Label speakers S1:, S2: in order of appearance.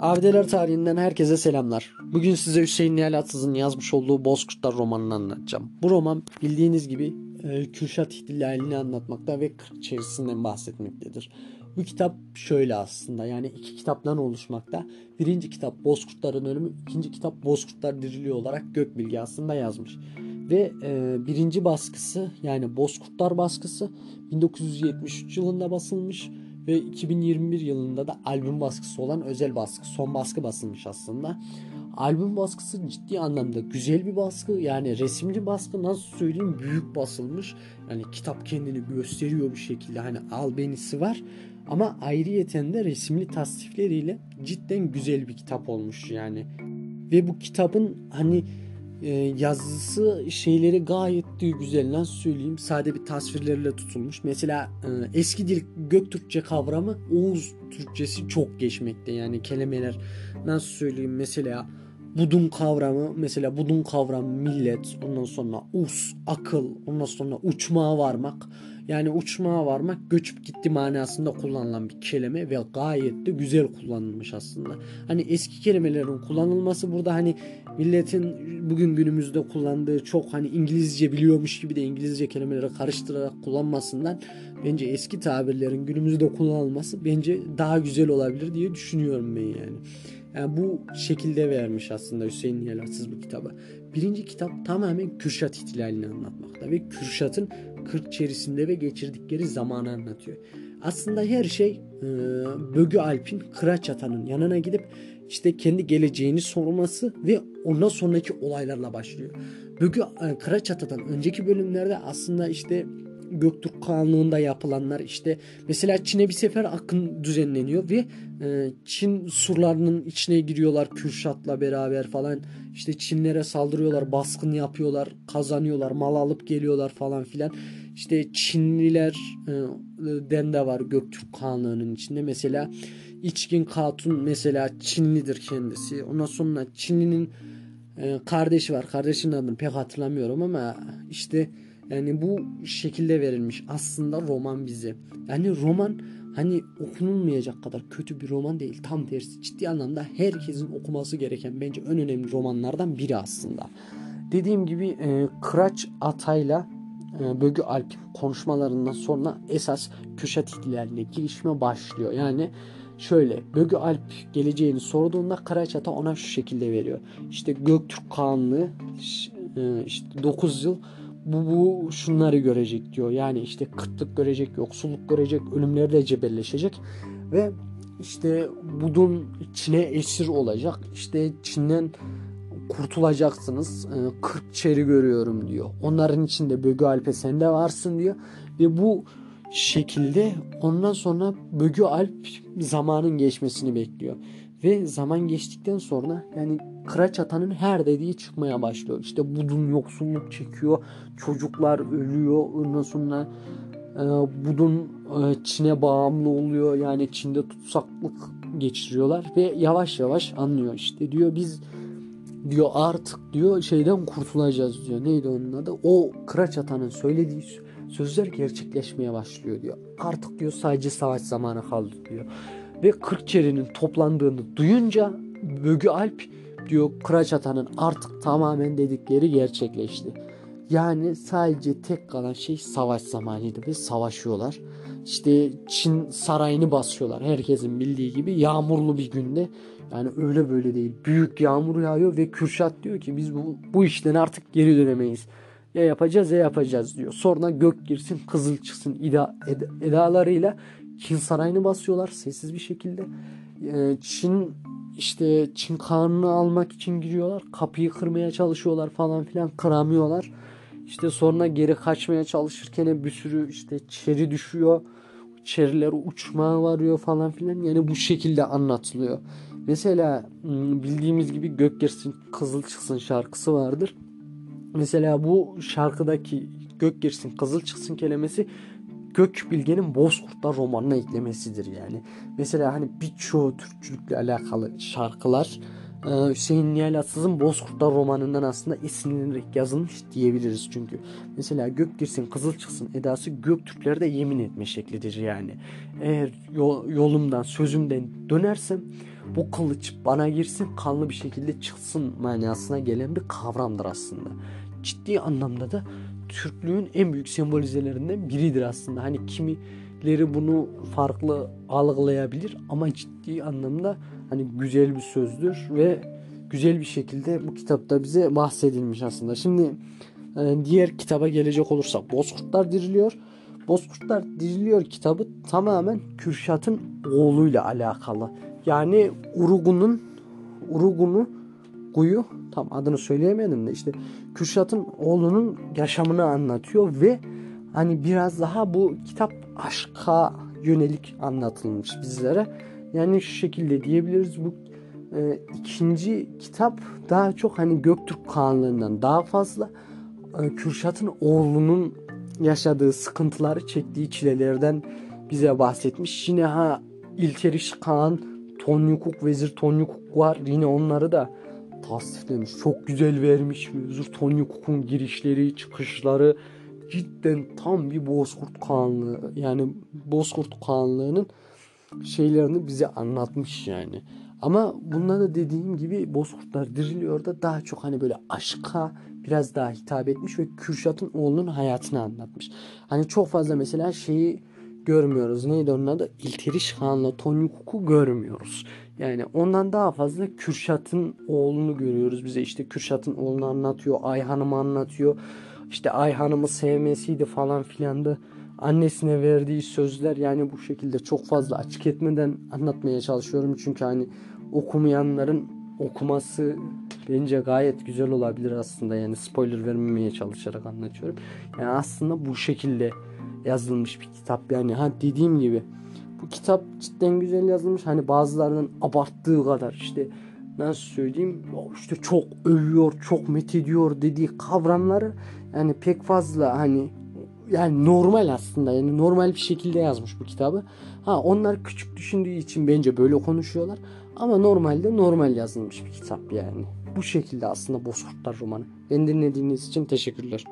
S1: Avdeler tarihinden herkese selamlar. Bugün size Hüseyin Nihal Atsız'ın yazmış olduğu Bozkurtlar romanını anlatacağım. Bu roman bildiğiniz gibi e, Kürşat ihtilalini anlatmakta ve Kırk çevirisinden bahsetmektedir. Bu kitap şöyle aslında yani iki kitaptan oluşmakta. Birinci kitap Bozkurtların Ölümü, ikinci kitap Bozkurtlar Diriliyor olarak Gökbilge aslında yazmış. Ve e, birinci baskısı yani Bozkurtlar baskısı 1973 yılında basılmış ve 2021 yılında da albüm baskısı olan özel baskı son baskı basılmış aslında. Albüm baskısı ciddi anlamda güzel bir baskı yani resimli baskı nasıl söyleyeyim büyük basılmış. Yani kitap kendini gösteriyor bir şekilde hani albenisi var ama ayrıyeten de resimli tasnifleriyle cidden güzel bir kitap olmuş yani. Ve bu kitabın hani e, yazısı şeyleri gayet de güzel nasıl söyleyeyim? Sade bir tasvirlerle tutulmuş. Mesela e, eski dil Göktürkçe kavramı Oğuz Türkçesi çok geçmekte. Yani kelimeler nasıl söyleyeyim? Mesela budun kavramı mesela budun kavramı millet ondan sonra us akıl ondan sonra uçmağa varmak yani uçmağa varmak göçüp gitti manasında kullanılan bir kelime ve gayet de güzel kullanılmış aslında. Hani eski kelimelerin kullanılması burada hani milletin bugün günümüzde kullandığı çok hani İngilizce biliyormuş gibi de İngilizce kelimeleri karıştırarak kullanmasından bence eski tabirlerin günümüzde kullanılması bence daha güzel olabilir diye düşünüyorum ben yani. Yani bu şekilde vermiş aslında Hüseyin Niyalatsız bu kitabı. Birinci kitap tamamen Kürşat ihtilalini anlatmakta ve Kürşat'ın Kırk çerisinde ve geçirdikleri zamanı anlatıyor. Aslında her şey e, Bögü Alp'in Kıraç Atan'ın yanına gidip işte kendi geleceğini sorması ve ondan sonraki olaylarla başlıyor. Bögü e, Kıraç Atan'dan önceki bölümlerde aslında işte Göktürk Kağanlığı'nda yapılanlar işte. Mesela Çin'e bir sefer akın düzenleniyor ve e, Çin surlarının içine giriyorlar Kürşat'la beraber falan. İşte Çinlere saldırıyorlar baskın yapıyorlar kazanıyorlar mal alıp geliyorlar falan filan. İşte Çinliler e, den de var Göktürk Kağanlığı'nın içinde. Mesela İçkin Katun mesela Çinlidir kendisi. Ondan sonra Çinli'nin e, kardeşi var. Kardeşinin adını pek hatırlamıyorum ama işte yani bu şekilde verilmiş aslında roman bize. Yani roman hani okunulmayacak kadar kötü bir roman değil. Tam tersi ciddi anlamda herkesin okuması gereken bence en önemli romanlardan biri aslında. Dediğim gibi e, Kıraç Atay'la e, Bögü Alp konuşmalarından sonra esas Kürşat ihtilaline girişme başlıyor. Yani şöyle Bögü Alp geleceğini sorduğunda Kıraç ona şu şekilde veriyor. İşte Göktürk Kağanlığı e, işte 9 yıl bu, bu şunları görecek diyor. Yani işte kıtlık görecek, yoksulluk görecek, ölümlerle cebelleşecek ve işte budun Çin'e esir olacak. İşte Çin'den kurtulacaksınız. 40 ee, çeri görüyorum diyor. Onların içinde Bögü Alp'e sen de varsın diyor. Ve bu şekilde ondan sonra Bögü Alp zamanın geçmesini bekliyor. Ve zaman geçtikten sonra yani Kıraç Atan'ın her dediği çıkmaya başlıyor. İşte budun yoksulluk çekiyor. Çocuklar ölüyor. Ondan sonra e, budun e, Çin'e bağımlı oluyor. Yani Çin'de tutsaklık geçiriyorlar. Ve yavaş yavaş anlıyor. İşte diyor biz diyor artık diyor şeyden kurtulacağız diyor. Neydi onun adı? O Kıraç Atan'ın söylediği sözler gerçekleşmeye başlıyor diyor. Artık diyor sadece savaş zamanı kaldı diyor. Ve Kırkçeri'nin toplandığını duyunca Bögü Alp diyor Kıraç Atan'ın artık tamamen dedikleri gerçekleşti. Yani sadece tek kalan şey savaş zamanıydı ve savaşıyorlar. İşte Çin sarayını basıyorlar. Herkesin bildiği gibi yağmurlu bir günde. Yani öyle böyle değil. Büyük yağmur yağıyor ve Kürşat diyor ki biz bu, bu işten artık geri dönemeyiz. Ya yapacağız ya yapacağız diyor. Sonra gök girsin kızıl çıksın eda, ed, edalarıyla Çin sarayını basıyorlar sessiz bir şekilde. Ee, Çin işte Çin kanunu almak için giriyorlar. Kapıyı kırmaya çalışıyorlar falan filan kıramıyorlar. İşte sonra geri kaçmaya çalışırken bir sürü işte çeri düşüyor. Çeriler uçmaya varıyor falan filan. Yani bu şekilde anlatılıyor. Mesela hmm, bildiğimiz gibi gök girsin kızıl çıksın şarkısı vardır. Mesela bu şarkıdaki gök girsin kızıl çıksın kelimesi Gök Bilge'nin Bozkurtlar romanına eklemesidir yani. Mesela hani birçoğu Türkçülükle alakalı şarkılar e, Hüseyin Nihal Atsız'ın Bozkurtlar romanından aslında esinlenerek yazılmış diyebiliriz çünkü. Mesela gök girsin kızıl çıksın edası Göktürklerde yemin etme şeklidir yani. Eğer yol- yolumdan sözümden dönersem bu kılıç bana girsin kanlı bir şekilde çıksın manasına gelen bir kavramdır aslında. Ciddi anlamda da Türklüğün en büyük sembolizelerinden biridir aslında. Hani kimileri bunu farklı algılayabilir ama ciddi anlamda hani güzel bir sözdür ve güzel bir şekilde bu kitapta bize bahsedilmiş aslında. Şimdi e, diğer kitaba gelecek olursak Bozkurtlar diriliyor. Bozkurtlar diriliyor kitabı tamamen Kürşat'ın oğluyla alakalı. Yani Urugun'un Urugun'u Guyu tam adını söyleyemedim de işte Kürşat'ın oğlunun yaşamını anlatıyor ve hani biraz daha bu kitap aşka yönelik anlatılmış bizlere. Yani şu şekilde diyebiliriz bu e, ikinci kitap daha çok hani Göktürk Kağanlığından daha fazla e, Kürşat'ın oğlunun yaşadığı sıkıntıları çektiği çilelerden bize bahsetmiş. Yine ha İlteriş Kağan, Tonyukuk, Vezir Tonyukuk var. Yine onları da tasniflemiş. Çok güzel vermiş. Vezir Tonyukuk'un girişleri, çıkışları cidden tam bir Bozkurt Kağanlığı. Yani Bozkurt Kağanlığı'nın şeylerini bize anlatmış yani. Ama bunda da dediğim gibi Bozkurtlar diriliyor da daha çok hani böyle aşka biraz daha hitap etmiş ve Kürşat'ın oğlunun hayatını anlatmış. Hani çok fazla mesela şeyi görmüyoruz. Neydi onun adı? İlteriş Han'la Tonyukuk'u görmüyoruz. Yani ondan daha fazla Kürşat'ın oğlunu görüyoruz. Bize işte Kürşat'ın oğlunu anlatıyor. Ayhan'ımı anlatıyor. İşte Ayhan'ımı sevmesiydi falan filan da annesine verdiği sözler yani bu şekilde çok fazla açık etmeden anlatmaya çalışıyorum. Çünkü hani okumayanların okuması bence gayet güzel olabilir aslında. Yani spoiler vermemeye çalışarak anlatıyorum. Yani aslında bu şekilde yazılmış bir kitap. Yani ha dediğim gibi bu kitap cidden güzel yazılmış. Hani bazılarının abarttığı kadar işte nasıl söyleyeyim işte çok övüyor, çok methediyor dediği kavramları yani pek fazla hani yani normal aslında yani normal bir şekilde yazmış bu kitabı. Ha onlar küçük düşündüğü için bence böyle konuşuyorlar. Ama normalde normal yazılmış bir kitap yani. Bu şekilde aslında Bozkurtlar romanı. Beni dinlediğiniz için teşekkürler.